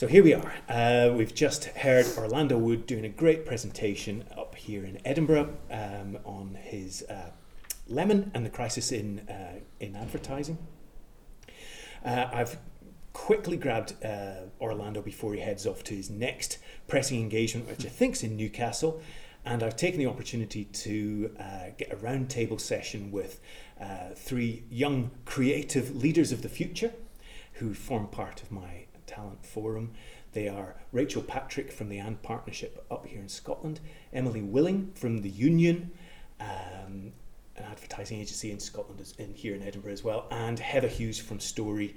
So here we are. Uh, we've just heard Orlando Wood doing a great presentation up here in Edinburgh um, on his uh, Lemon and the Crisis in, uh, in Advertising. Uh, I've quickly grabbed uh, Orlando before he heads off to his next pressing engagement, which I think is in Newcastle. And I've taken the opportunity to uh, get a roundtable session with three young creative leaders of the future who form part of my talent forum. They are Rachel Patrick from the AND Partnership up here in Scotland, Emily Willing from the Union, um, an advertising agency in Scotland, is in here in Edinburgh as well, and Heather Hughes from Story,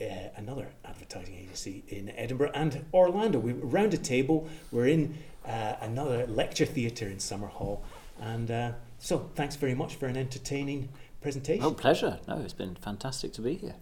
uh, another advertising agency in Edinburgh, and Orlando. We round a table. We're in uh, another lecture theatre in Summerhall, and uh, so thanks very much for an entertaining presentation. Oh, pleasure. No, it's been fantastic to be here.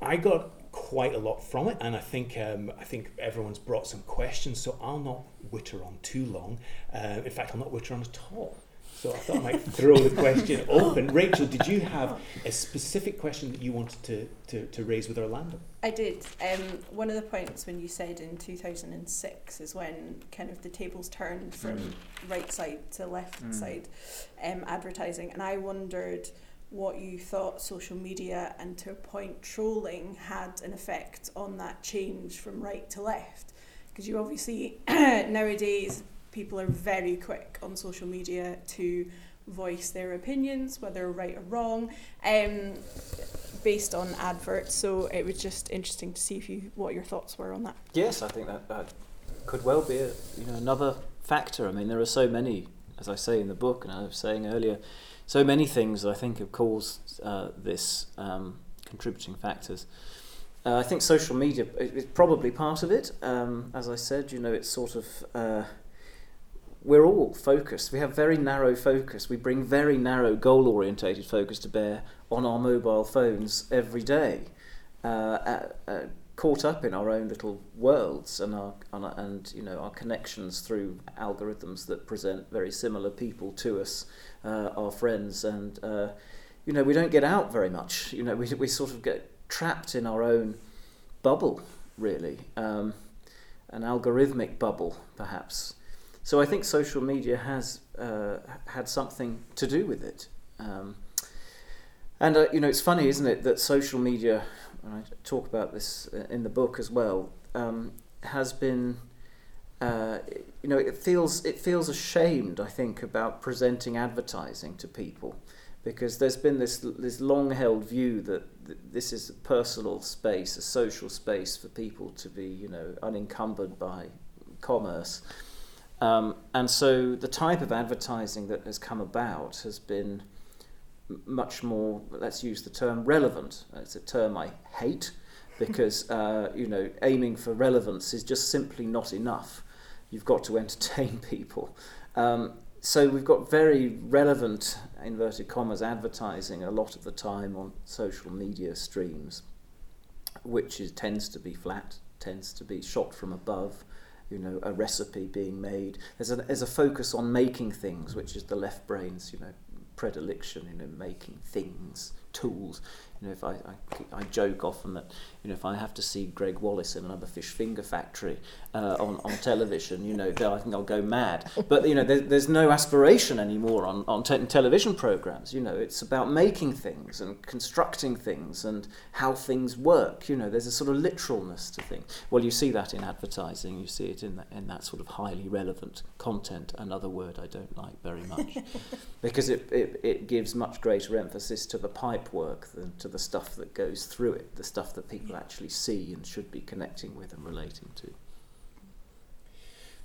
I got quite a lot from it, and I think um, I think everyone's brought some questions, so I'll not witter on too long. Uh, in fact, I'll not witter on at all. So I thought I might throw the question open. Rachel, did you have a specific question that you wanted to, to, to raise with Orlando? I did. Um, one of the points when you said in 2006 is when kind of the tables turned from mm. right side to left mm. side um, advertising, and I wondered what you thought social media and to a point trolling had an effect on that change from right to left. Because you obviously nowadays people are very quick on social media to voice their opinions whether right or wrong um, based on adverts. So it was just interesting to see if you what your thoughts were on that. Yes i think that, that could well be a, you know another factor. I mean there are so many as i say in the book and i was saying earlier so many things I think have caused uh, this um, contributing factors. Uh, I think social media is probably part of it. Um, as I said, you know, it's sort of uh, we're all focused. We have very narrow focus. We bring very narrow goal orientated focus to bear on our mobile phones every day. Uh, uh, caught up in our own little worlds and our, and you know our connections through algorithms that present very similar people to us uh, our friends, and uh, you know we don't get out very much. You know we we sort of get trapped in our own bubble, really, um, an algorithmic bubble, perhaps. So I think social media has uh, had something to do with it. Um, and uh, you know, it's funny, isn't it, that social media, and I talk about this uh, in the book as well, um, has been uh, you know, it feels it feels ashamed. I think about presenting advertising to people because there's been this this long held view that this is a personal space, a social space for people to be, you know, unencumbered by commerce. Um, and so the type of advertising that has come about has been much more, let's use the term relevant. It's a term I hate because, uh, you know, aiming for relevance is just simply not enough you've got to entertain people. Um, so we've got very relevant, inverted commas, advertising a lot of the time on social media streams, which is, tends to be flat, tends to be shot from above, you know, a recipe being made. There's a, there's a focus on making things, which is the left brain's, you know, predilection, in making things, tools. You know, if I, I, I joke often that you know if I have to see Gregg Wallace in another fish finger factory uh, on on television, you know, I think I'll go mad. But you know, there, there's no aspiration anymore on on te- television programs. You know, it's about making things and constructing things and how things work. You know, there's a sort of literalness to things. Well, you see that in advertising. You see it in that in that sort of highly relevant content. Another word I don't like very much because it, it it gives much greater emphasis to the pipe work than to the stuff that goes through it, the stuff that people actually see and should be connecting with and relating to.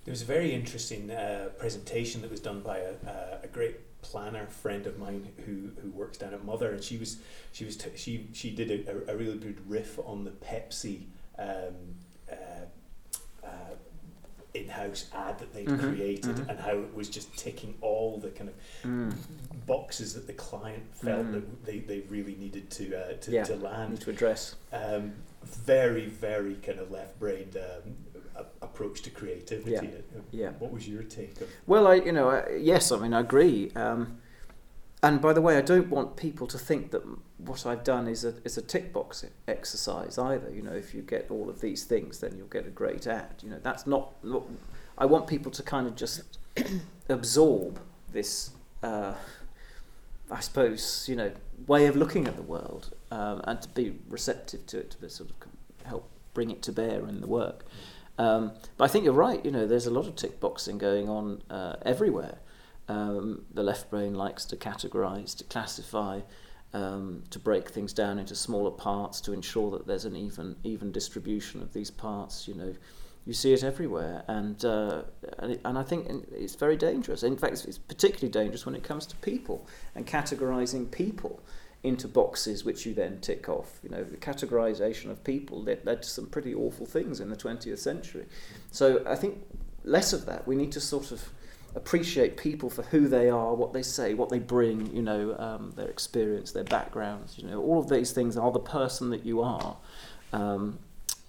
There was a very interesting uh, presentation that was done by a, a great planner friend of mine who, who works down at Mother, and she was she was t- she she did a, a, really good riff on the Pepsi um, uh in-house ad that they'd mm-hmm, created mm-hmm. and how it was just ticking all the kind of mm. boxes that the client felt mm. that they, they really needed to uh, to, yeah, to land to address um, very very kind of left-brained um, approach to creativity yeah. yeah what was your take of well I you know I, yes I mean I agree um, and by the way, I don't want people to think that what I've done is a is a tick box exercise either. You know, if you get all of these things, then you'll get a great ad. You know, that's not. I want people to kind of just absorb this. Uh, I suppose you know way of looking at the world um, and to be receptive to it to sort of help bring it to bear in the work. Um, but I think you're right. You know, there's a lot of tick boxing going on uh, everywhere. Um, the left brain likes to categorize, to classify, um, to break things down into smaller parts to ensure that there's an even even distribution of these parts. You know, you see it everywhere, and uh, and, I think it's very dangerous. In fact, it's particularly dangerous when it comes to people and categorizing people into boxes which you then tick off. You know, the categorization of people led, led to some pretty awful things in the 20th century. So I think less of that. We need to sort of appreciate people for who they are, what they say, what they bring, you know, um, their experience, their backgrounds, you know, all of these things are the person that you are. Um,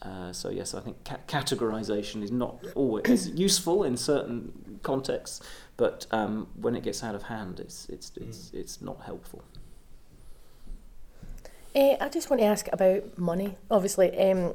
uh, so yes, I think ca- categorization is not always useful in certain contexts, but um, when it gets out of hand, it's it's it's, mm. it's not helpful. Uh, I just want to ask about money. Obviously, um,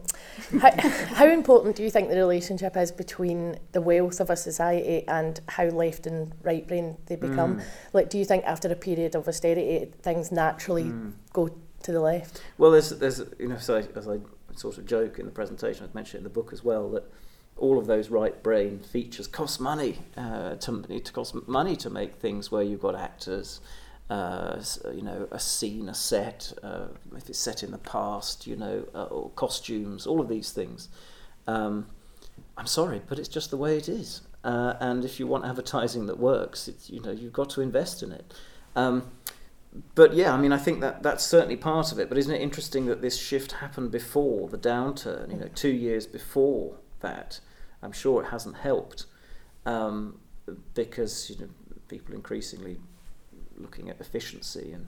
how, how important do you think the relationship is between the wealth of a society and how left and right brain they become? Mm. Like, do you think after a period of austerity, things naturally mm. go to the left? Well, there's, there's, you know, so as I sort of joke in the presentation, I've mentioned it in the book as well that all of those right brain features cost money uh, to, to cost money to make things where you've got actors uh, you know, a scene, a set, uh, if it's set in the past, you know, uh, or costumes, all of these things. Um, I'm sorry, but it's just the way it is. Uh, and if you want advertising that works, it's, you know, you've got to invest in it. Um, but yeah, I mean, I think that that's certainly part of it. But isn't it interesting that this shift happened before the downturn? You know, two years before that. I'm sure it hasn't helped um, because you know people increasingly looking at efficiency, and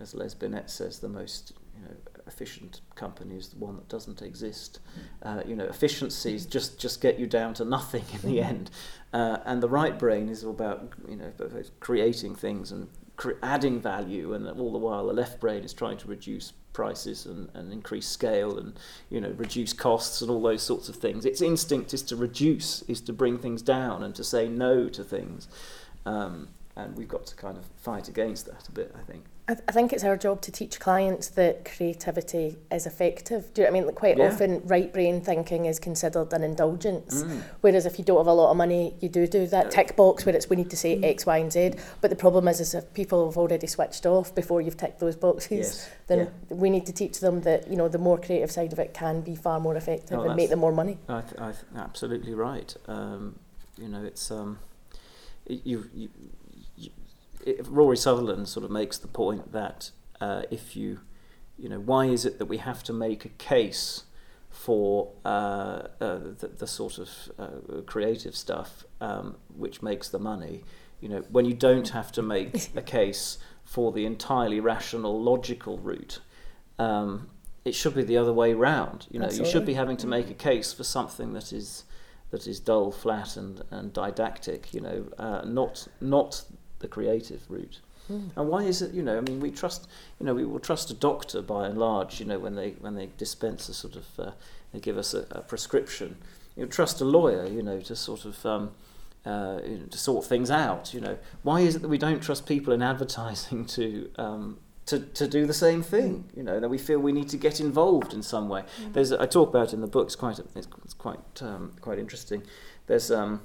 as Les Binet says, the most you know, efficient company is the one that doesn't exist. Uh, you know, efficiencies just just get you down to nothing in the end, uh, and the right brain is all about you know creating things and cre- adding value, and all the while the left brain is trying to reduce prices and, and increase scale and you know reduce costs and all those sorts of things. Its instinct is to reduce, is to bring things down and to say no to things. Um, and we've got to kind of fight against that a bit, I think. I, th- I think it's our job to teach clients that creativity is effective. Do you know what I mean? Like quite yeah. often, right brain thinking is considered an indulgence, mm. whereas if you don't have a lot of money, you do do that tick box where it's we need to say mm. X, Y, and Z. But the problem is, is if people have already switched off before you've ticked those boxes, yes. then yeah. we need to teach them that you know the more creative side of it can be far more effective oh, and make them more money. I th- I th- absolutely right. Um, you know, it's um, you, you Rory Sutherland sort of makes the point that uh, if you, you know, why is it that we have to make a case for uh, uh, the, the, sort of uh, creative stuff um, which makes the money, you know, when you don't have to make a case for the entirely rational, logical route. Um, it should be the other way round. You know, Absolutely. you should be having to make a case for something that is that is dull, flat, and, and didactic. You know, uh, not not the creative route. Mm. And why is it? You know, I mean, we trust. You know, we will trust a doctor by and large. You know, when they when they dispense a sort of, uh, they give us a, a prescription. You know, trust a lawyer. You know, to sort of. Um, uh, to sort things out, you know, why is it that we don't trust people in advertising to um, to, to do the same thing. You know, that we feel we need to get involved in some way. Mm. There's I talk about in the book. It's quite it's, it's quite um, quite interesting. There's um,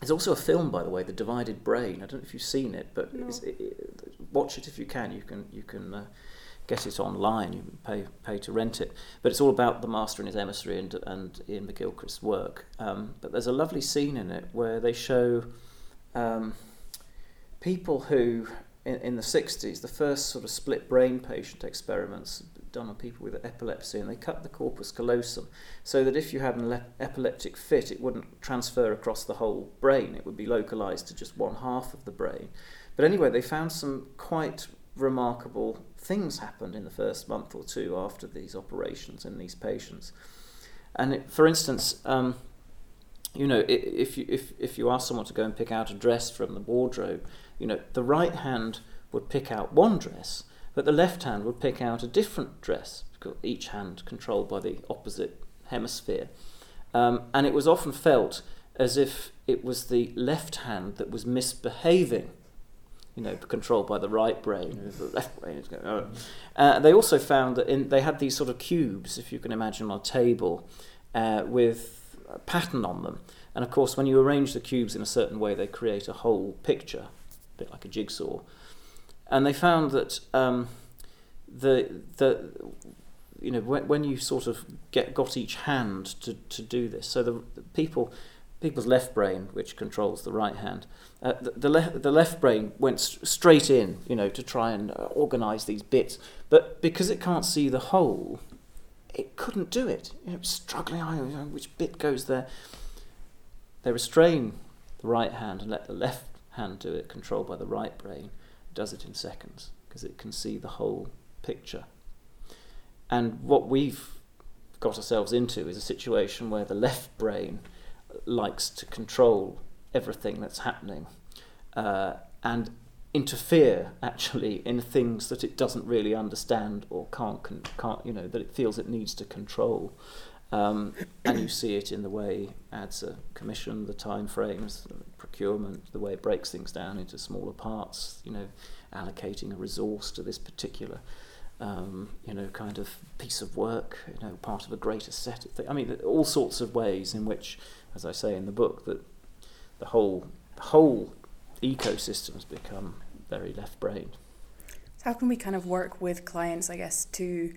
there's also a film, by the way, The Divided Brain. I don't know if you've seen it, but no. it, watch it if you can. You can you can uh, get it online. You can pay pay to rent it. But it's all about the master and his emissary and and Iain McGilchrist's work. Um, but there's a lovely scene in it where they show um, people who in, in the 60s, the first sort of split brain patient experiments done on people with epilepsy, and they cut the corpus callosum so that if you had an epileptic fit, it wouldn't transfer across the whole brain. It would be localized to just one half of the brain. But anyway, they found some quite remarkable things happened in the first month or two after these operations in these patients. And it, for instance, um, you know, if you if if you ask someone to go and pick out a dress from the wardrobe, you know, the right hand would pick out one dress, but the left hand would pick out a different dress, each hand controlled by the opposite hemisphere. Um, and it was often felt as if it was the left hand that was misbehaving, you know, controlled by the right brain. The left brain is going. Oh. Uh, they also found that in, they had these sort of cubes, if you can imagine, on a table, uh, with a pattern on them. And of course, when you arrange the cubes in a certain way, they create a whole picture, a bit like a jigsaw. And they found that um, the the you know when, when you sort of get got each hand to, to do this, so the, the people people's left brain, which controls the right hand, uh, the, the, le- the left brain went st- straight in, you know, to try and uh, organise these bits. But because it can't see the whole, it couldn't do it. You know, struggling, I you know, which bit goes there. They restrain the right hand and let the left hand do it, controlled by the right brain. Does it in seconds because it can see the whole picture. And what we've got ourselves into is a situation where the left brain likes to control everything that's happening uh, and interfere actually in things that it doesn't really understand or can't, can't you know that it feels it needs to control um, and you see it in the way ads are commissioned, the time frames, the procurement, the way it breaks things down into smaller parts, you know, allocating a resource to this particular, um, you know, kind of piece of work, you know, part of a greater set of things. I mean, all sorts of ways in which, as I say in the book, that the whole, the whole ecosystem has become very left-brained. How can we kind of work with clients, I guess, to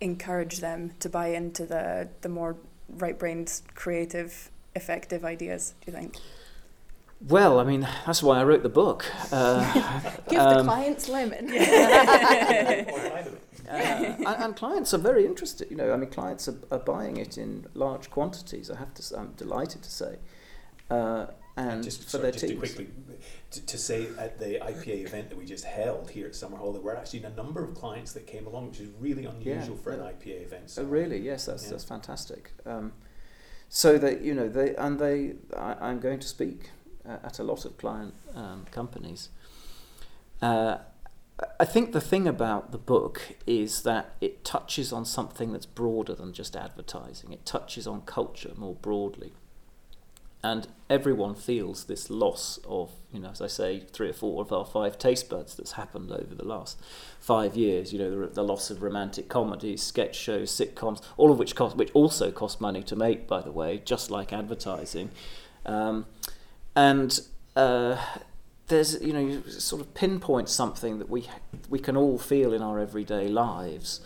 encourage them to buy into the the more right-brained, creative, effective ideas? Do you think? Well, I mean, that's why I wrote the book. Uh, Give um, the clients lemon. uh, and, and, clients are very interested. You know, I mean, clients are, are buying it in large quantities. I have to. I'm delighted to say. Uh, and just, sorry, just. To quickly, to, to, say at the IPA event that we just held here at Summerhall, there were actually a number of clients that came along, which is really unusual yeah, for an IPA event. So. Oh, really? Yes, that's yeah. that's fantastic. Um, so that you know they and they, I, am going to speak uh, at a lot of client um, companies. Uh, I think the thing about the book is that it touches on something that's broader than just advertising. It touches on culture more broadly and everyone feels this loss of, you know, as I say, three or four of our five taste buds that's happened over the last five years. You know, the, the loss of romantic comedies, sketch shows, sitcoms, all of which cost, which also cost money to make, by the way, just like advertising. Um, and uh, there's, you know, you sort of pinpoint something that we we can all feel in our everyday lives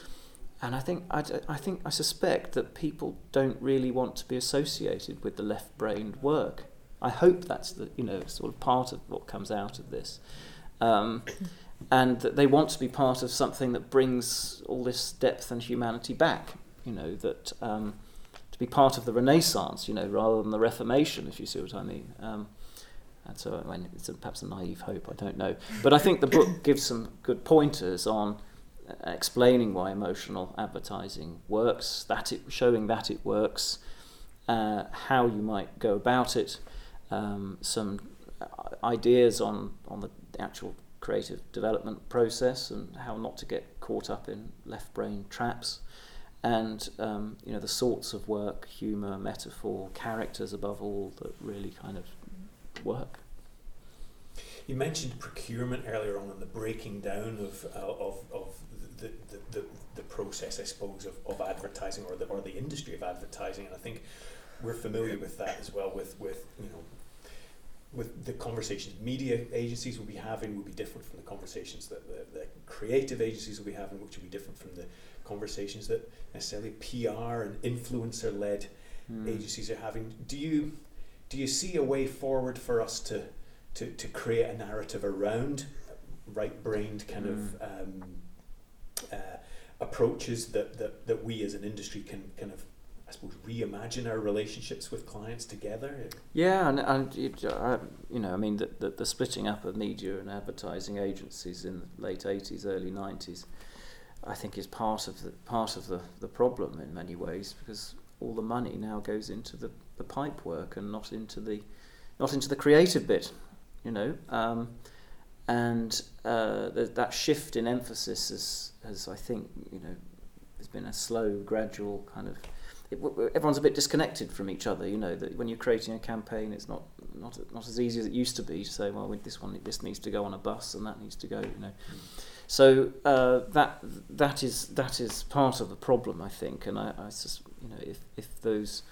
and I think I, I think I suspect that people don't really want to be associated with the left-brained work. I hope that's the you know sort of part of what comes out of this, um, and that they want to be part of something that brings all this depth and humanity back. You know that um, to be part of the Renaissance, you know, rather than the Reformation, if you see what I mean. Um, and so I mean, it's a, perhaps a naive hope. I don't know, but I think the book gives some good pointers on explaining why emotional advertising works, that it, showing that it works, uh, how you might go about it, um, some ideas on, on the actual creative development process and how not to get caught up in left brain traps, and um, you know the sorts of work, humour, metaphor, characters above all that really kind of work. You mentioned procurement earlier on and the breaking down of, uh, of, of process, I suppose, of, of advertising or the, or the industry of advertising. And I think we're familiar with that as well with, with you know, with the conversations media agencies will be having will be different from the conversations that the, the creative agencies will be having, which will be different from the conversations that necessarily PR and influencer led mm. agencies are having. Do you do you see a way forward for us to to, to create a narrative around right brained kind mm. of hmm. um, uh, approaches that, that, that we as an industry can kind of I suppose reimagine our relationships with clients together. Yeah, and, and it, uh, you know, I mean, the, the, the, splitting up of media and advertising agencies in the late eighties, early nineties, I think is part of the part of the, the problem in many ways because all the money now goes into the, the pipe work and not into the not into the creative bit, you know. Um, and uh, that shift in emphasis has, has, I think, you know, has been a slow, gradual kind of. It, everyone's a bit disconnected from each other. You know that when you're creating a campaign, it's not not not as easy as it used to be to say, well, this one this needs to go on a bus and that needs to go. You know, so uh, that that is that is part of the problem, I think. And I, I just, you know, if if those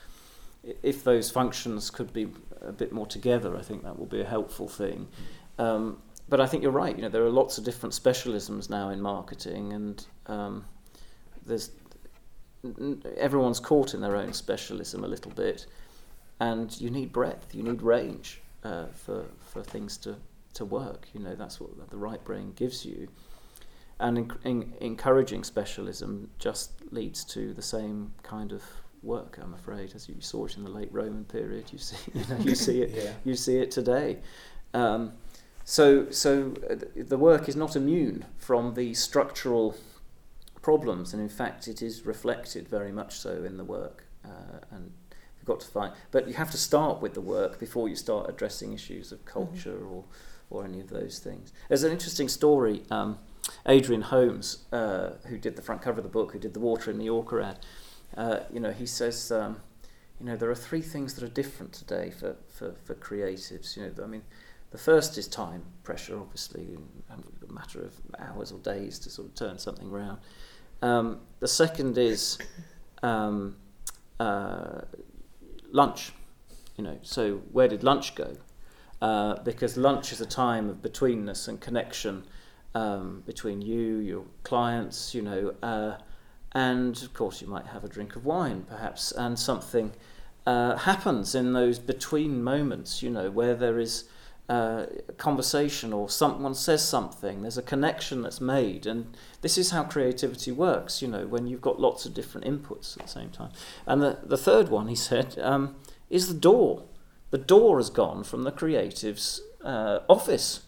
if those functions could be a bit more together, I think that will be a helpful thing. Um, but I think you're right. You know, there are lots of different specialisms now in marketing, and um, there's everyone's caught in their own specialism a little bit, and you need breadth, you need range uh, for for things to to work. You know, that's what the right brain gives you, and in, in, encouraging specialism just leads to the same kind of work. I'm afraid, as you saw it in the late Roman period, you see, you know, you see it, yeah. you see it today. Um, so, so uh, the work is not immune from the structural problems, and in fact, it is reflected very much so in the work. Uh, and you've got to find, but you have to start with the work before you start addressing issues of culture mm-hmm. or, or any of those things. There's an interesting story. Um, Adrian Holmes, uh, who did the front cover of the book, who did the Water in New Yorker ad, uh, you know, he says, um, you know, there are three things that are different today for, for, for creatives. You know, I mean, the first is time pressure, obviously, a matter of hours or days to sort of turn something around. Um, the second is um, uh, lunch. You know, so where did lunch go? Uh, because lunch is a time of betweenness and connection um, between you, your clients, you know, uh, and of course you might have a drink of wine, perhaps, and something uh, happens in those between moments, you know, where there is conversation or someone says something, there's a connection that's made. And this is how creativity works, you know, when you've got lots of different inputs at the same time. And the, the third one, he said, um, is the door. The door has gone from the creative's uh, office.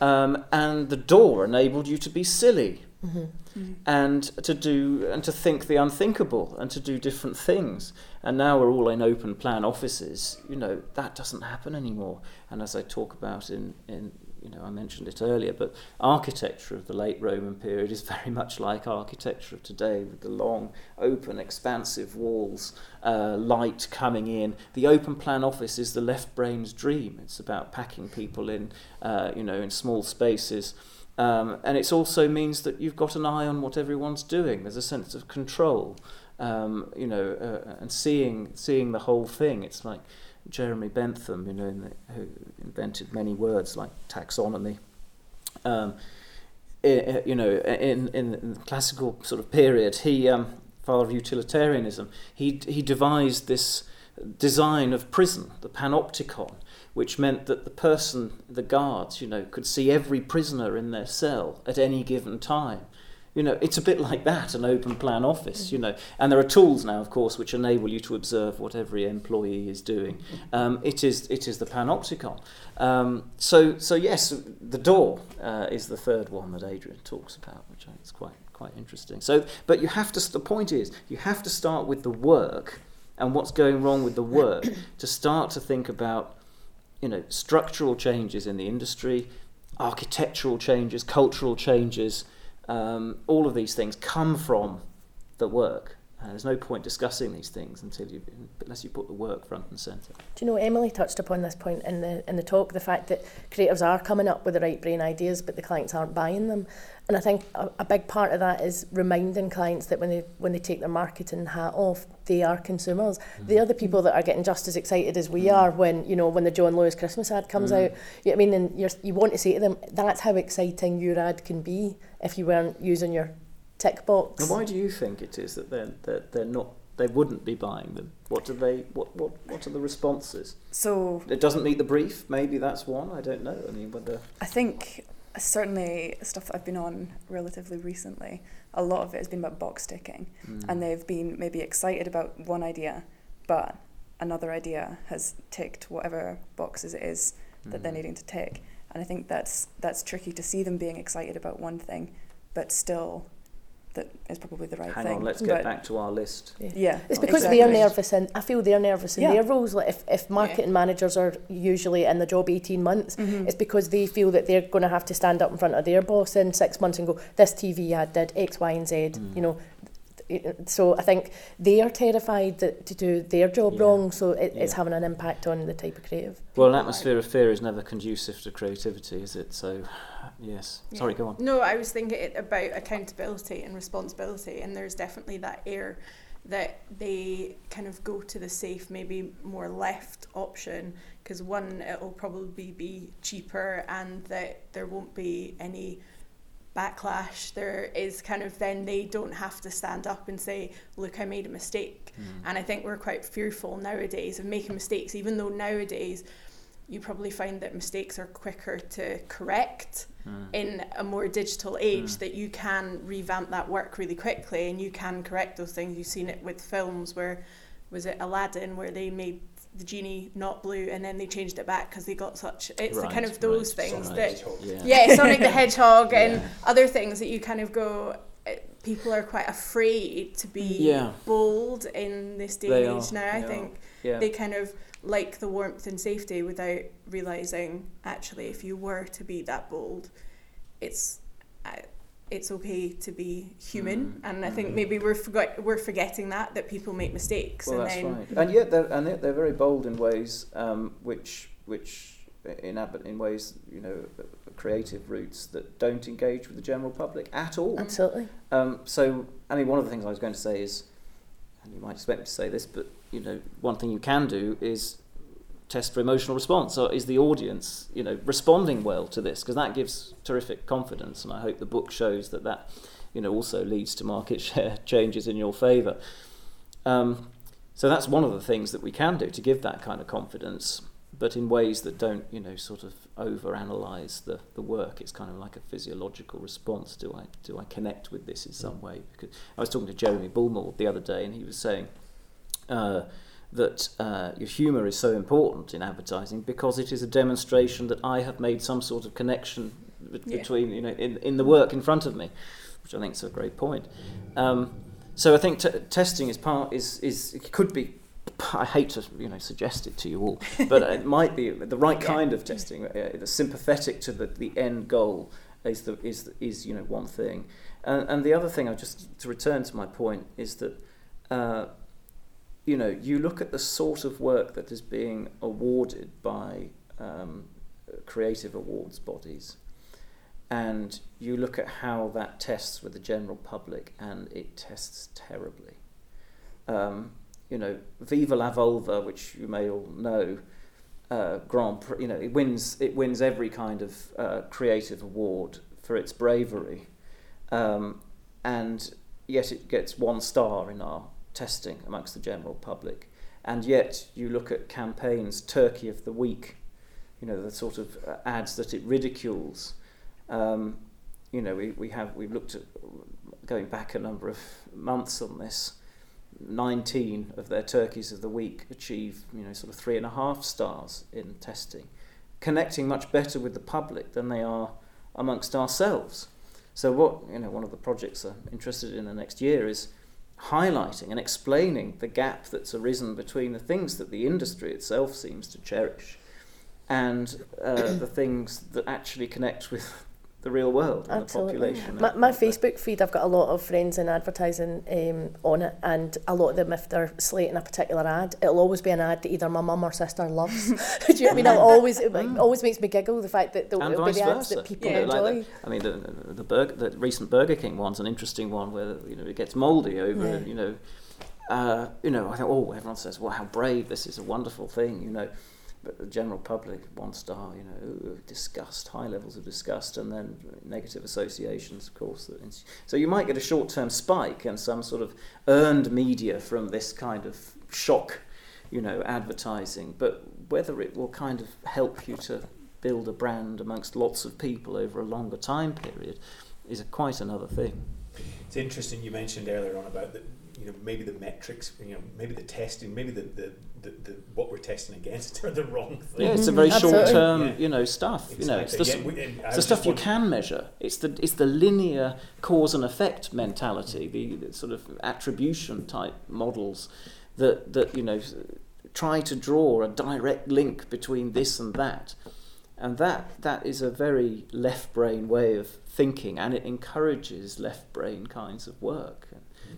Um, and the door enabled you to be silly. Mm-hmm. Mm. and to do and to think the unthinkable and to do different things. And now we're all in open plan offices. You know that doesn't happen anymore. And as I talk about in in you know I mentioned it earlier, but architecture of the late Roman period is very much like architecture of today, with the long, open, expansive walls, uh, light coming in. The open plan office is the left brain's dream. It's about packing people in, uh, you know, in small spaces. Um, and it also means that you've got an eye on what everyone's doing. There's a sense of control, um, you know, uh, and seeing seeing the whole thing. It's like Jeremy Bentham, you know, in the, who invented many words like taxonomy. Um, it, you know, in, in, in the classical sort of period, he um, father of utilitarianism. He he devised this design of prison, the panopticon, which meant that the person, the guards, you know, could see every prisoner in their cell at any given time. You know, it's a bit like that, an open plan office, you know. And there are tools now, of course, which enable you to observe what every employee is doing. Um, it, is, it is the panopticon. Um, so, so, yes, the door uh, is the third one that Adrian talks about, which I think is quite, quite interesting. So, but you have to, the point is, you have to start with the work and what's going wrong with the work to start to think about you know, structural changes in the industry, architectural changes, cultural changes, um, all of these things come from the work. And there's no point discussing these things until you, unless you put the work front and centre. Do you know Emily touched upon this point in the in the talk, the fact that creatives are coming up with the right brain ideas, but the clients aren't buying them. And I think a, a big part of that is reminding clients that when they when they take their marketing hat off, they are consumers. Mm. They are the people that are getting just as excited as we mm. are when you know when the John Lewis Christmas ad comes mm. out. You know I mean? And you're, you want to say to them, that's how exciting your ad can be if you weren't using your tick box. And why do you think it is that they're, they're, they're not they wouldn't be buying them? What do they? What what what are the responses? So it doesn't meet the brief. Maybe that's one. I don't know. I mean, whether I think certainly stuff that I've been on relatively recently. A lot of it has been about box ticking, mm. and they've been maybe excited about one idea, but another idea has ticked whatever boxes it is that mm. they're needing to tick. And I think that's that's tricky to see them being excited about one thing, but still that is probably the right Hang thing. on, let's get But- back to our list. Yeah, It's because exactly. they're nervous and I feel they're nervous in Yeah. their roles. Like if, if marketing managers are usually in the job 18 months, Mhm. it's because they feel that they're going to have to stand up in front of their boss in six months and go, this TV ad did X, Y, and Z. Mm. You know, so I think they are terrified that to do their job Yeah. wrong, so it, it's having an impact on the type of creative. Well, an People atmosphere of fear is never conducive to creativity, is it? So, yes. Yeah. Sorry, go on. No, I was thinking about accountability and responsibility, and there's definitely that air that they kind of go to the safe, maybe more left option, because one, it'll probably be cheaper, and that there won't be any backlash. There is kind of then they don't have to stand up and say, "Look, I made a mistake." And I think we're quite fearful nowadays of making mistakes, even though nowadays you probably find that mistakes are quicker to correct Mm. in a more digital age Mm. that you can revamp that work really quickly and you can correct those things. You've seen it with films where was it Aladdin where they made the genie not blue and then they changed it back because they got such it's the kind of those right, things right. that Yeah. yeah Sonic the Hedgehog and Yeah. other things that you kind of go eh, people are quite afraid to be Yeah. bold in this day and age now I think they kind of like the warmth and safety without realizing actually if you were to be that bold it's uh, it's okay to be human Mm, and i think mm. maybe we're forgot we're forgetting that that people make mistakes Well, and that's then right. And yet, they're, and they're, they're very bold in ways um, which, which inhabit in ways, you know, creative routes that don't engage with the general public at all. Absolutely. Um, so, I mean, one of the things I was going to say is, and you might expect me to say this, but you know, one thing you can do is test for emotional response. So, is the audience, you know, responding well to this? Because that gives terrific confidence, and I hope the book shows that that, you know, also leads to market share changes in your favour. Um, so that's one of the things that we can do to give that kind of confidence, but in ways that don't, you know, sort of over-analyze the, the work. It's kind of like a physiological response. Do I do I connect with this in some way? Because I was talking to Jeremy Bullmore the other day, and he was saying uh, that uh, your humour is so important in advertising because it is a demonstration that I have made some sort of connection Yeah. between, you know, in, in the work in front of me, which I think is a great point. Um, so I think t- testing is part is is it could be. I hate to you know suggest it to you all, but it might be the right Yeah. kind of testing, uh, sympathetic to the, the end goal is the is the, is you know one thing, and and the other thing I just to return to my point is that. Uh, you know, you look at the sort of work that is being awarded by um, creative awards bodies, and you look at how that tests with the general public, and it tests terribly. Um, you know, Viva la Vulva, which you may all know, uh, Grand Prix, you know, it wins it wins every kind of uh, creative award for its bravery, um, and yet it gets one star in our testing amongst the general public. And yet you look at campaigns, Turkey of the Week, you know, the sort of uh, ads that it ridicules. Um, you know, we, we have we've looked at going back a number of months on this. 19 of their turkeys of the week achieve, you know, sort of three and a half stars in testing, connecting much better with the public than they are amongst ourselves. So what you know, one of the projects I'm interested in the next year is highlighting and explaining the gap that's arisen between the things that the industry itself seems to cherish and uh, the things that actually connect with the real world and Absolutely. the population. My, my Facebook feed, I've got a lot of friends in advertising um, on it, and a lot of them, if they're slating a particular ad, it'll always be an ad that either my mum or sister loves. Do you know what I mean? It'll always, it Mm. always makes me giggle the fact that the, and it'll be the ads versa. that people Yeah. Enjoy. like the, I mean, the the, burger, the recent Burger King one's an interesting one where you know it gets mouldy over Yeah. you know, uh, you know I think oh everyone says well how brave this is a wonderful thing you know, but the general public one star you know disgust high levels of disgust and then negative associations of course so you might get a short term spike and some sort of earned media from this kind of shock you know advertising but whether it will kind of help you to build a brand amongst lots of people over a longer time period is quite another thing. It's interesting you mentioned earlier on about the, you know, maybe the metrics, you know, maybe the testing, maybe the, the, the, the what we're testing against are the wrong thing. Yeah, it's a very Absolutely. short term, Yeah. you know, stuff. You know, it's the, Yeah, we- it's the stuff you can measure. It's the it's the linear cause and effect mentality, the, the sort of attribution type models that that you know try to draw a direct link between this and that, and that that is a very left brain way of thinking, and it encourages left brain kinds of work.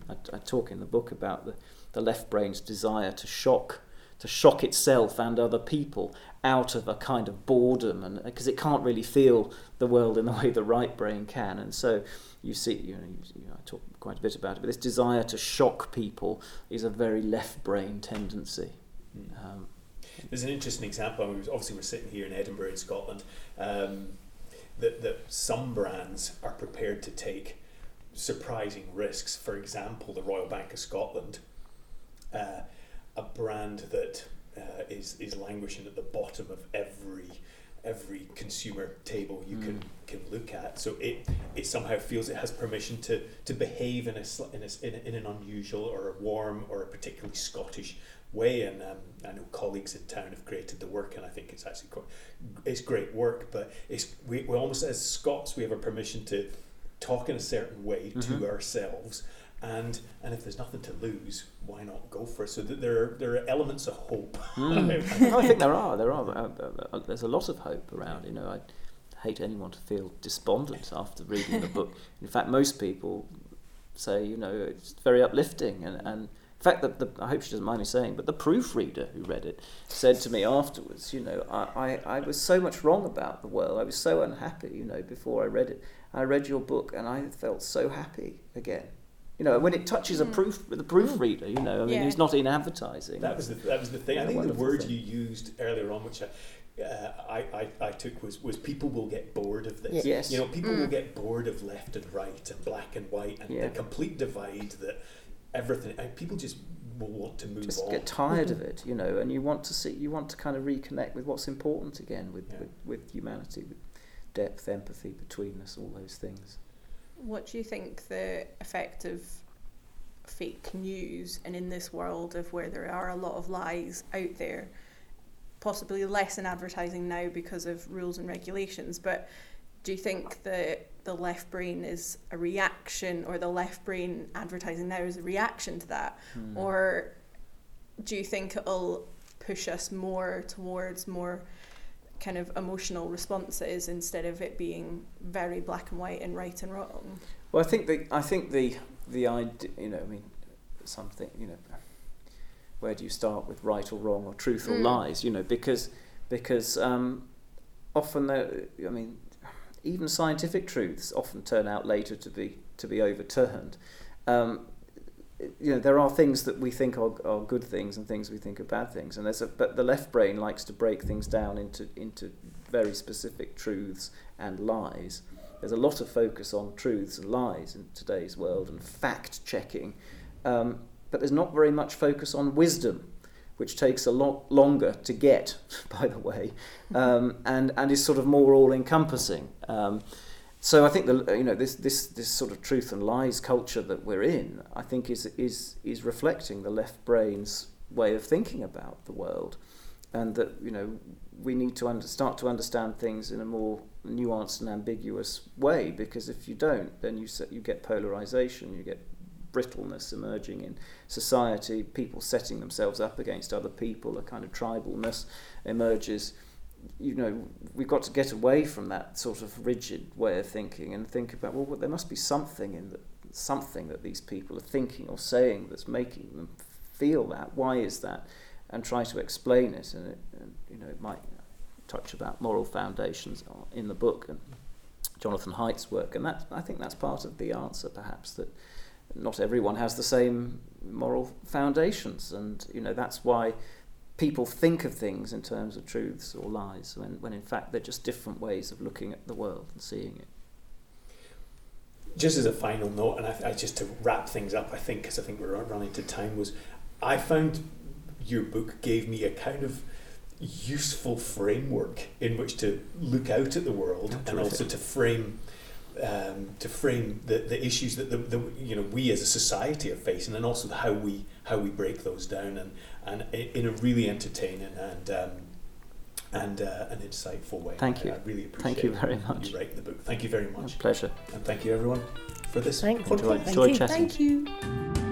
I, I talk in the book about the, the left brain's desire to shock to shock itself and other people out of a kind of boredom and because it can't really feel the world in the way the right brain can and so you see you know, you, know I talk quite a bit about it but this desire to shock people is a very left brain tendency um, There's an interesting example. I mean, obviously, we're sitting here in Edinburgh, in Scotland. Um, that that some brands are prepared to take surprising risks. For example, the Royal Bank of Scotland, uh, a brand that uh, is is languishing at the bottom of every every consumer table you can can look at. So it it somehow feels it has permission to to behave in a, in, a, in, a, in an unusual or a warm or a particularly Scottish way. And um, I know colleagues in town have created the work, and I think it's actually quite, it's great work. But it's we, we almost as Scots we have a permission to talk in a certain way Mhm. to ourselves. And and if there's nothing to lose, why not go for it? So that there are, there are elements of hope. Mm. I think there are. There are. Uh, uh, uh, There's a lot of hope around. You know, I hate anyone to feel despondent after reading the book. In fact, most people say, you know, it's very uplifting. And, and in fact, the, the, I hope she doesn't mind me saying, but the proofreader who read it said to me afterwards, you know, I, I, I was so much wrong about the world. I was so unhappy, you know, before I read it. I read your book and I felt so happy again. You know, when it touches a mm. proof, the proofreader, mm. you know, I mean, Yeah. who's not in advertising. That was the that was the thing. Yeah, I think the word thing. you used earlier on, which I, uh, I, I, I took was was people will get bored of this. Yes. You know, people will mm. get bored of left and right and black and white and Yeah. the complete divide that everything. And people just will want to move just on. get tired mm-hmm. of it, you know, and you want to see, you want to kind of reconnect with what's important again, with, Yeah. with, with humanity, with depth, empathy between us, all those things. What do you think the effect of fake news and in this world of where there are a lot of lies out there, possibly less in advertising now because of rules and regulations, but do you think that the left brain is a reaction or the left brain advertising now is a reaction to that? Hmm. Or do you think it'll push us more towards more kind of emotional responses instead of it being very black and white and right and wrong? Well, I think the, I think the, the idea, you know, I mean, something, you know, where do you start with right or wrong or truth or Mm. lies, you know, because, because um, often, there- I mean, even scientific truths often turn out later to be, to be overturned. Um, you know, there are things that we think are, are good things and things we think are bad things, and there's a, but the left brain likes to break things down into into very specific truths and lies. There's a lot of focus on truths and lies in today's world and fact checking, um, but there's not very much focus on wisdom, which takes a lot longer to get, by the way, um, and and is sort of more all encompassing. Um, so I think the you know this this this sort of truth and lies culture that we're in, I think is is is reflecting the left brain's way of thinking about the world, and that you know we need to under, start to understand things in a more nuanced and ambiguous way because if you don't, then you you get polarization, you get brittleness emerging in society, people setting themselves up against other people, a kind of tribalness emerges you know, we've got to get away from that sort of rigid way of thinking and think about well, there must be something in the, something that these people are thinking or saying that's making them feel that. Why is that? And try to explain it. And, it, and you know, it might touch about moral foundations in the book and Jonathan Haidt's work, and that I think that's part of the answer, perhaps that not everyone has the same moral foundations, and you know that's why people think of things in terms of truths or lies when, when in fact they're just different ways of looking at the world and seeing it. just as a final note, and I, I just to wrap things up, I think because I think we're running to time, was I found your book gave me a kind of useful framework in which to look out at the world Oh, and terrific. also to frame um, to frame the, the issues that the, the you know we as a society are facing, and also how we how we break those down, and and in a really entertaining and um, and uh, an insightful way. Thank you. I, I really appreciate. Thank you very much. You writing the book. Thank you very much. A pleasure. And thank you everyone for this Thanks. podcast. Enjoy, enjoy chatting. Thank you.